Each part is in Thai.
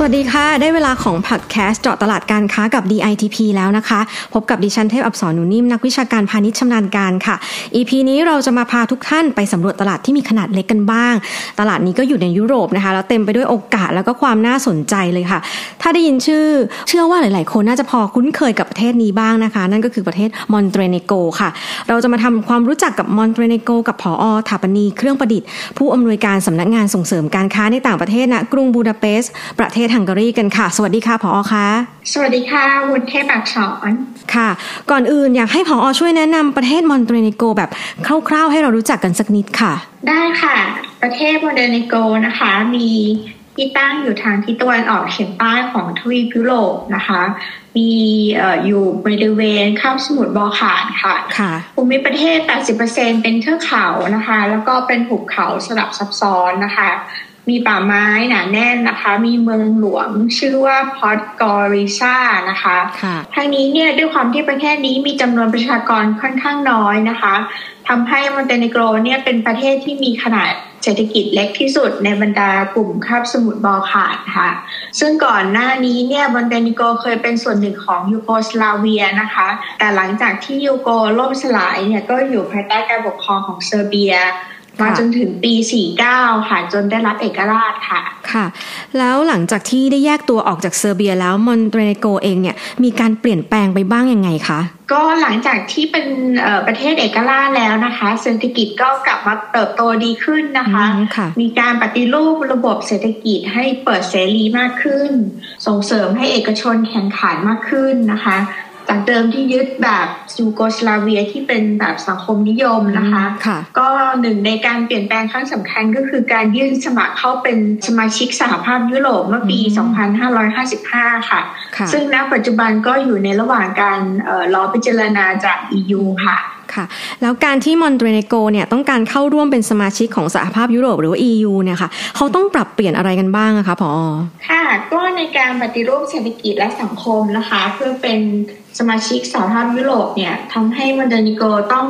สวัสดีค่ะ ได้เวลาของพอดแคสต์เจาะตลาดการค้ากับ DITP แล้วนะคะ พบกับดิฉันเทพอัปสรหนูนิ่ม นักวิชาการพาณิชย์ชำนาญการค่ะ EP นี้เราจะมาพาทุกท่านไปสำรวจตลาดที่มีขนาดเล็กกันบ้าง ตลาดนี้ก็อยู่ในยุโรปนะคะ แล้วเต็มไปด้วยโอกาสแล้วก็ความน่าสนใจเลยค่ะ ถ้าได้ยินชื่อ เชื่อว่าหลาย ๆ คนน่าจะพอคุ้นเคยกับประเทศนี้บ้างนะคะ นั่นก็คือประเทศมอนเตเนโกรค่ะ เราจะมาทำความรู้จักกับมอนเตเนโกรกับผอถาปนีเครื่องประดิษฐ์ ผู้อำนวยการสำนักงานส่งเสริมการค้าในต่างประเทศณกรุงบูดาเปสต์ประเทศฮังการีกันค่ะ สวัสดีค่ะผอคะสวัสดีค่ะ คุณเทพอัปสรค่ะ ก่อนอื่นอยากให้ผอช่วยแนะนำประเทศมอนเตเนโกรแบบคร่าวๆ ให้เรารู้จักกันสักนิดค่ะ ได้ค่ะ ประเทศมอนเตเนโกรนะคะ มีที่ตั้งอยู่ทางทิศตะวันออกเฉียงใต้ของทวีปยุโรปนะคะ มีอยู่บริเวณคาบสมุทรบอลข่านค่ะค่ะภูมิประเทศ 80%เป็นเทือกเขานะคะ แล้วก็เป็นหุบเขาสลับซับซ้อนนะคะ มีป่าไม้หนาแน่นนะคะ มีเมืองหลวงชื่อว่าพอดกอรีตซานะคะทั้งนี้เนี่ยด้วยความที่ประเทศนี้มีจำนวนประชากรค่อนข้างน้อยนะคะทำให้มอนเตเนโกรเนี่ยเป็นประเทศที่มีขนาดเศรษฐกิจเล็กที่สุดในบรรดากลุ่มคาบสมุทรบอลข่านค่ะ ซึ่งก่อนหน้านี้เนี่ยมอนเตเนโกรเคยเป็นส่วนหนึ่งของยูโกสลาเวียนะคะ แต่หลังจากที่ยูโกล่มสลายเนี่ยก็อยู่ภายใต้การปกครองของเซอร์เบีย มาจนถึงปี 49 ค่ะจนได้รับเอกราชค่ะ ค่ะ แล้วหลังจากที่ได้แยกตัวออกจากเซอร์เบียแล้วมอนเตเนโกเองเนี่ยมีการเปลี่ยนแปลงไปบ้างยังไงคะ ก็หลังจากที่เป็นประเทศเอกราชแล้วนะคะ เศรษฐกิจก็กลับมาเติบโตดีขึ้นนะคะคะมีการปฏิรูประบบเศรษฐกิจให้เปิดเสรีมากขึ้น ส่งเสริมให้เอกชนแข่งขันมากขึ้นนะคะ จากเดิมที่ยึดแบบยูโกสลาเวียที่เป็นแบบสังคมนิยมนะคะคะก็หนึ่งในการเปลี่ยนแปลงครั้งสำคัญก็คือการยื่นสมัครเข้าเป็นสมาชิกสหภาพยุโรปเมื่อปี 2555 ค่ะซึ่งณปัจจุบันก็อยู่ในระหว่างการรอพิจารณาจาก EU ค่ะ ค่ะ แล้วการที่มอนเตเนโกรเนี่ยต้องการเข้าร่วมเป็นสมาชิกของสหภาพยุโรปหรือว่า EU เนี่ยค่ะเขาต้องปรับเปลี่ยนอะไรกันบ้างคะผอค่ะก็ในการปฏิรูปเศรษฐกิจและสังคมนะคะ เพื่อเป็นสมาชิกสหภาพยุโรปเนี่ยทำให้มอนเตเนโกรต้อง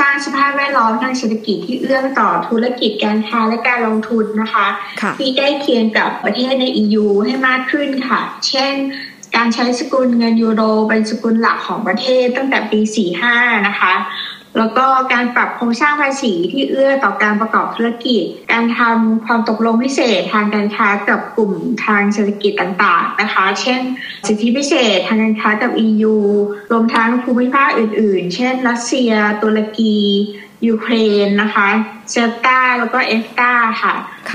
สร้างสภาพแวดล้อมทางเศรษฐกิจที่เอื้อต่อธุรกิจการค้าและการลงทุนนะคะคะที่ใกล้เคียงกับประเทศใน EU ให้มากขึ้นค่ะ เช่น การใช้สกุลเงินยูโรเป็นสกุลหลักของประเทศตั้งแต่ปี 45 นะคะ แล้วก็การปรับโครงสร้างภาษีที่เอื้อต่อการประกอบธุรกิจ การทำความตกลงพิเศษทางการค้ากับกลุ่มทางเศรษฐกิจต่างๆนะคะ เช่น สิทธิพิเศษทางการค้ากับ EU รวมทั้งภูมิภาคอื่นๆ เช่น รัสเซีย ตุรกี ยูเครนนะคะเซลตาแล้วก็เอฟตาค่ะ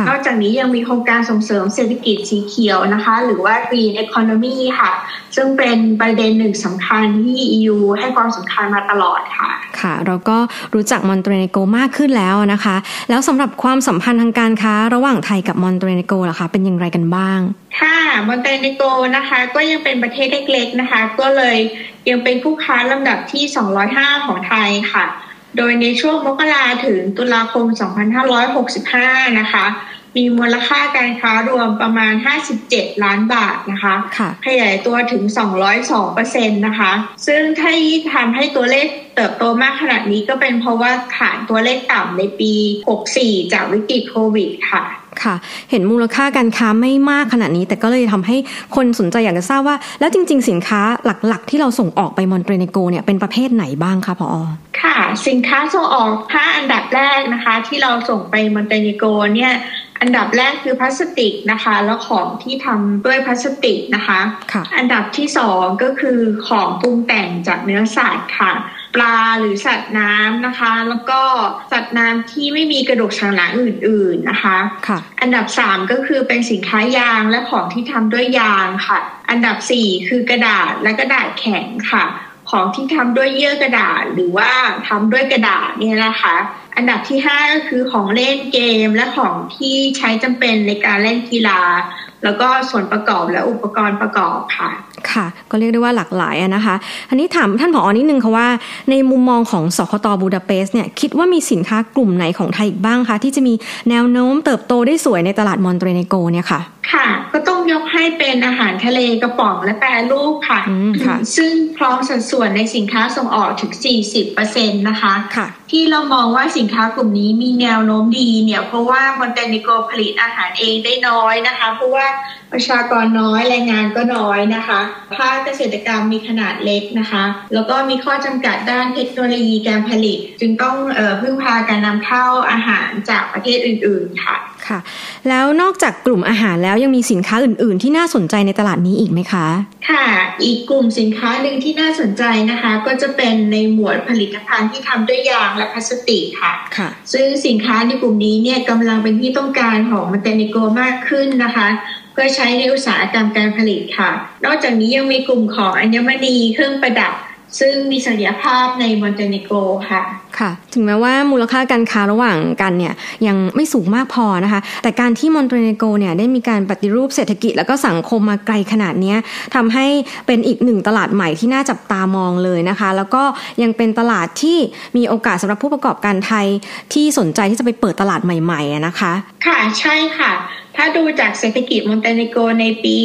นอกจากนี้ยังมีโครงการส่งเสริมเศรษฐกิจสีเขียวนะคะ หรือว่า Green Economy ค่ะ ซึ่งเป็นประเด็นหนึ่งสำคัญที่ EU ให้ความสำคัญมาตลอดค่ะ ค่ะ เราก็รู้จักมอนเตเนโกมากขึ้นแล้วนะคะ แล้วสำหรับความสัมพันธ์ทางการค้า ระหว่างไทยกับมอนเตเนโกล่ะคะเป็นอย่างไรกันบ้าง ค่ะมอนเตเนโกนะคะ ก็ยังเป็นประเทศเล็กๆนะคะ ก็เลยยังเป็นผู้ค้าลำดับที่ 205 ของไทยค่ะ โดยในช่วงมกราถึงตุลาคม 2565 นะคะ มีมูลค่าการค้ารวมประมาณ 57 ล้านบาทนะคะคะขยายตัวถึง 202เปอร์เซ็นต์นะคะ ซึ่งถ้าทำให้ตัวเลขเติบโตมากขนาดนี้ก็เป็นเพราะว่าฐานตัวเลขต่ำในปี 64 จากวิกฤตโควิดค่ะค่ะ เห็นมูลค่าการค้าไม่มากขนาดนี้ แต่ก็เลยทำให้คนสนใจอยากจะทราบว่า แล้วจริง ๆ สินค้าหลักๆ ที่เราส่งออกไปมอนเตเนโกเนี่ยเป็นประเภทไหนบ้างคะผอ.ค่ะ สินค้าส่งออกถ้าอันดับแรกนะคะ ที่เราส่งไปมอนเตเนโกเนี่ย อันดับแรกคือพลาสติกนะคะ แล้วของที่ทำด้วยพลาสติกนะคะคะอันดับที่สองก็คือของปรุงแต่งจากเนื้อสัตว์ค่ะ ปลาหรือสัตว์น้ำนะคะ แล้วก็สัตว์น้ำที่ไม่มีกระดูกสันหลังอื่น ๆนะคะค่ะอันดับสามก็คือเป็นสินค้ายางและของที่ทำด้วยยางค่ะ อันดับสี่คือกระดาษและกระดาษแข็งค่ะ ของที่ทำด้วยเยื่อกระดาษ หรือว่าทำด้วยกระดาษเนี่ยนะคะ อันดับที่ห้าก็คือของเล่นเกมและของที่ใช้จำเป็นในการเล่นกีฬา แล้วก็ส่วนประกอบและอุปกรณ์ประกอบค่ะ ค่ะ ก็เรียกได้ว่าหลากหลายนะคะอันนี้ถามท่านผอ.นิดนึงค่ะว่า ในมุมมองของสคตบูดาเปสต์เนี่ยคิดว่ามีสินค้ากลุ่มไหนของไทยอีกบ้างคะที่จะมีแนวโน้มเติบโตได้สวยในตลาดมอนเตเนโกเนี่ยค่ะ ค่ะ ก็ต้องยกให้เป็นอาหารทะเลกระป๋องและแปรรูปค่ะอืมค่ะซึ่งครองสัดส่วนในสินค้าส่งออกถึง 40%นะคะค่ะที่เรามองว่าสินค้ากลุ่มนี้มีแนวโน้มดีเนี่ยเพราะว่ามอนเตเนโกรผลิตอาหารเองได้น้อยนะคะ เพราะว่า ประชากรน้อยแรงงานก็น้อยนะคะภาคเกษตรกรรมมีขนาดเล็กนะคะ แล้วก็มีข้อจำกัดด้านเทคโนโลยีการผลิต จึงต้องเออพึ่งพาการนำเข้าอาหารจากประเทศอื่น ๆ ค่ะค่ะ แล้วนอกจากกลุ่มอาหารแล้วยังมีสินค้าอื่น ๆ ที่น่าสนใจในตลาดนี้อีกไหมคะ ค่ะ อีกกลุ่มสินค้าหนึ่งที่น่าสนใจนะคะ ก็จะเป็นในหมวดผลิตภัณฑ์ที่ทำด้วยยางและพลาสติกค่ะค่ะ ซึ่งสินค้าในกลุ่มนี้เนี่ยกำลังเป็นที่ต้องการของมันเตนิโกมากขึ้นนะคะ เพื่อใช้ในอุตสาหกรรมการผลิตค่ะ นอกจากนี้ยังมีกลุ่มของอัญมณีเครื่องประดับซึ่งมีศักยภาพในมอนเตเนโกรค่ะ ค่ะ ถึงแม้ว่ามูลค่าการค้าระหว่างกันเนี่ยยังไม่สูงมากพอนะคะ แต่การที่มอนเตเนโกรเนี่ยได้มีการปฏิรูปเศรษฐกิจแล้วก็สังคมมาไกลขนาดเนี้ยทำให้เป็นอีกหนึ่งตลาดใหม่ที่น่าจับตามองเลยนะคะ แล้วก็ยังเป็นตลาดที่มีโอกาสสำหรับผู้ประกอบการไทยที่สนใจที่จะไปเปิดตลาดใหม่ๆอะนะคะ ค่ะ ใช่ค่ะ ถ้าดูจากเศรษฐกิจมอนเตเนโกรในปี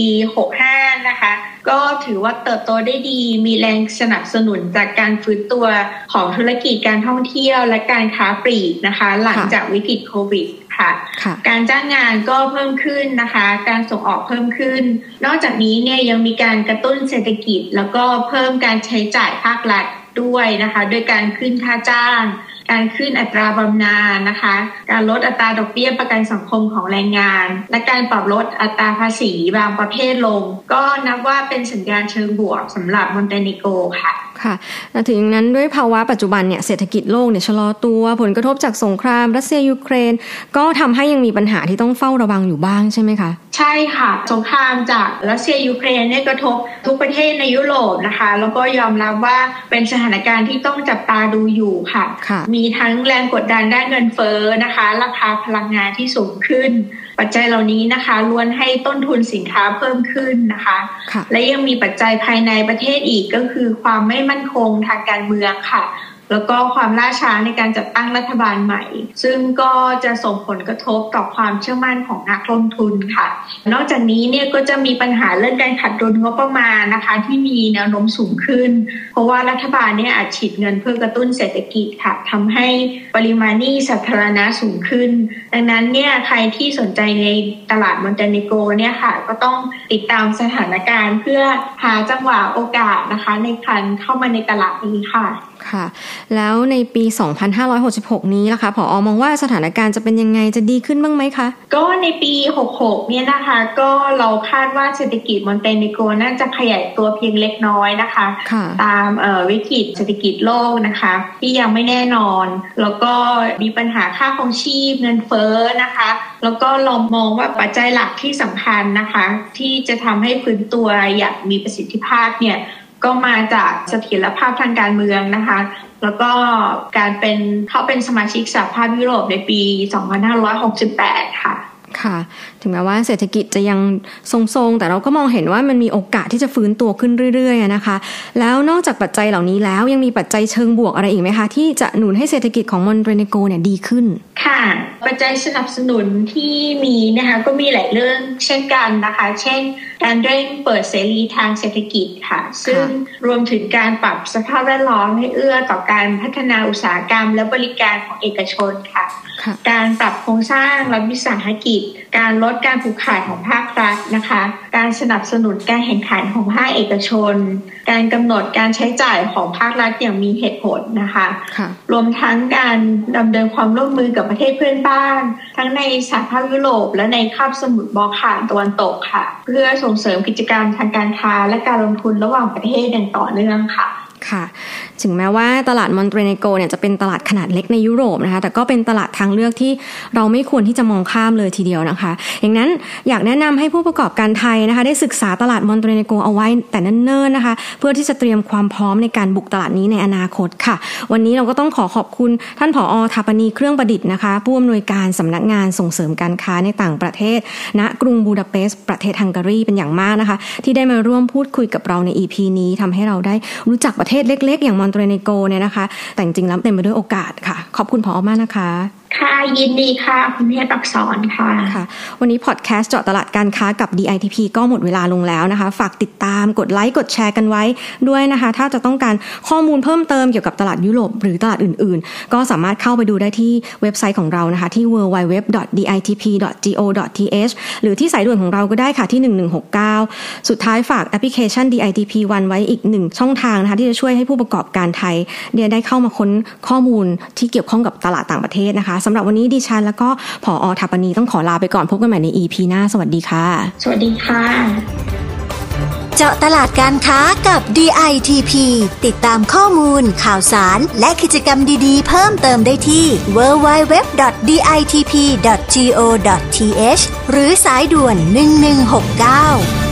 65 นะคะ ก็ถือว่าเติบโตได้ดี มีแรงสนับสนุนจากการฟื้นตัวของธุรกิจการท่องเที่ยวและการค้าปลีกนะคะ หลังจากวิกฤตโควิดค่ะค่ะการจ้างงานก็เพิ่มขึ้นนะคะ การส่งออกเพิ่มขึ้น นอกจากนี้เนี่ยยังมีการกระตุ้นเศรษฐกิจ แล้วก็เพิ่มการใช้จ่ายภาครัฐด้วยนะคะ โดยการขึ้นค่าจ้าง การขึ้นอัตราบำนาญนะคะ การลดอัตราดอกเบี้ยประกันสังคมของแรงงาน และการปรับลดอัตราภาษีบางประเภทลง ก็นับว่าเป็นสัญญาณเชิงบวกสำหรับมอนเตเนโกค่ะค่ะและถึงนั้นด้วยภาวะปัจจุบันเนี่ยเศรษฐกิจโลกเนี่ยชะลอตัวผลกระทบจากสงครามรัสเซียยูเครน ก็ทำให้ยังมีปัญหาที่ต้องเฝ้าระวังอยู่บ้างใช่ไหมคะใช่ค่ะสงครามจากรัสเซียยูเครนเนี่ยกระทบทุกประเทศในยุโรปนะคะ แล้วก็ยอมรับว่าเป็นสถานการณ์ที่ต้องจับตาดูอยู่ค่ะค่ะมีทั้งแรงกดดันด้านเงินเฟ้อนะคะ ราคาพลังงานที่สูงขึ้น ปัจจัยเหล่านี้นะคะล้วนให้ต้นทุนสินค้าเพิ่มขึ้นนะคะค่ะและยังมีปัจจัยภายในประเทศอีกก็คือความไม่มั่นคงทางการเมืองค่ะ แล้วก็ความล่าช้าในการจัดตั้งรัฐบาลใหม่ ซึ่งก็จะส่งผลกระทบต่อความเชื่อมั่นของนักลงทุนค่ะ นอกจากนี้เนี่ยก็จะมีปัญหาเรื่องการขาดดุลงบประมาณนะคะ ที่มีแนวโน้มสูงขึ้น เพราะว่ารัฐบาลเนี่ยอาจฉีดเงินเพื่อกระตุ้นเศรษฐกิจค่ะทำให้ปริมาณหนี้สาธารณะสูงขึ้น ดังนั้นเนี่ยใครที่สนใจในตลาดมอนเตเนโกรเนี่ยค่ะ ก็ต้องติดตามสถานการณ์ เพื่อหาจังหวะโอกาสนะคะ ในการเข้ามาในตลาดนี้ค่ะ ค่ะ แล้วในปี 2566 นี้ล่ะคะผออมองว่าสถานการณ์จะเป็นยังไงจะดีขึ้นบ้างไหมคะ ก็ในปี 66 เนี่ยนะคะ ก็เราคาดว่าเศรษฐกิจมอนเตเนโกรน่าจะขยายตัวเพียงเล็กน้อยนะคะค่ะตามเอ่อวิกฤตเศรษฐกิจโลกนะคะ ที่ยังไม่แน่นอน แล้วก็มีปัญหาค่าครองชีพเงินเฟ้อนะคะ แล้วก็เรามองว่าปัจจัยหลักที่สำคัญนะคะ ที่จะทำให้ฟื้นตัวอย่างมีประสิทธิภาพเนี่ย ก็มาจากเสถียรภาพทางการเมืองนะคะ แล้วก็การเป็นเข้าเป็นสมาชิกสหภาพยุโรปในปี 2568 ค่ะค่ะ ถึงแม้ว่าเศรษฐกิจจะยังทรงๆ แต่เราก็มองเห็นว่ามันมีโอกาสที่จะฟื้นตัวขึ้นเรื่อยๆอะนะคะ แล้วนอกจากปัจจัยเหล่านี้แล้วยังมีปัจจัยเชิงบวกอะไรอีกไหมคะ ที่จะหนุนให้เศรษฐกิจของมอนเตเนโกเนี่ยดีขึ้น ค่ะ ปัจจัยสนับสนุนที่มีนะคะก็มีหลายเรื่องเช่นกันนะคะ เช่น การเร่งเปิดเสรีทางเศรษฐกิจค่ะ ซึ่งรวมถึงการปรับสภาพแวดล้อมให้เอื้อต่อการพัฒนาอุตสาหกรรมและบริการของเอกชนค่ะค่ะการปรับโครงสร้างรัฐวิสาหกิจ การลดการผูกขาดของภาครัฐนะคะ การสนับสนุนการแข่งขันของภาคเอกชน การกำหนดการใช้จ่ายของภาครัฐอย่างมีเหตุผลนะคะค่ะรวมทั้งการดำเนินความร่วมมือกับประเทศเพื่อนบ้าน ทั้งในสหภาพยุโรป และในคาบสมุทรบอลข่านตะวันตกค่ะ เพื่อส่งเสริมกิจกรรมทางการค้าและการลงทุนระหว่างประเทศอย่างต่อเนื่องค่ะ ค่ะ ถึงแม้ว่าตลาดมอนเตเนโกเนี่ยจะเป็นตลาดขนาดเล็กในยุโรปนะคะ แต่ก็เป็นตลาดทางเลือกที่เราไม่ควรที่จะมองข้ามเลยทีเดียวนะคะ อย่างนั้นอยากแนะนำให้ผู้ประกอบการไทยนะคะ ได้ศึกษาตลาดมอนเตเนโกเอาไว้แต่เนิ่นๆนะคะ เพื่อที่จะเตรียมความพร้อมในการบุกตลาดนี้ในอนาคตค่ะ วันนี้เราก็ต้องขอขอบคุณท่านผอทาปนีเครื่องประดิษฐ์นะคะ ผู้อำนวยการสำนักงานส่งเสริมการค้าในต่างประเทศณกรุงบูดาเปสต์ประเทศฮังการีเป็นอย่างมากนะคะ ที่ได้มาร่วมพูดคุยกับเราใน EP นี้ทำให้เราได้รู้จักประเทศประเทศเล็ก ๆ อย่างมอนเตเนโกเนี่ยนะคะ แต่จริงๆแล้วเต็มไปด้วยโอกาสค่ะ ขอบคุณผอ.มากนะคะ ค่ะยินดีค่ะ คุณเทพอักษรค่ะค่ะ วันนี้พอดแคสต์เจาะตลาดการค้ากับ DITP ก็หมดเวลาลงแล้วนะคะ ฝากติดตามกดไลค์กดแชร์กันไว้ด้วยนะคะ ถ้าจะต้องการข้อมูลเพิ่มเติมเกี่ยวกับตลาดยุโรปหรือตลาดอื่นๆ ก็สามารถเข้าไปดูได้ที่เว็บไซต์ของเรานะคะ ที่ www.ditp.go.th หรือที่สายด่วนของเราก็ได้ค่ะที่ 1169 สุดท้ายฝากแอปพลิเคชัน DITP One ไว้อีกหนึ่งช่องทางนะคะที่จะช่วยให้ผู้ประกอบการไทยเนี่ยได้เข้ามาค้นข้อมูลที่เกี่ยวข้องกับตลาดต่างประเทศนะคะสำหรับวันนี้ดิฉันแล้วก็ผออทัปนีต้องขอลาไปก่อนพบกันใหม่ใน EP หน้า สวัสดีค่ะ สวัสดีค่ะ เจาะตลาดการค้ากับ DITP ติดตามข้อมูล ข่าวสาร และกิจกรรมดีๆ เพิ่มเติมได้ที่ www.ditp.go.th หรือสายด่วน 1169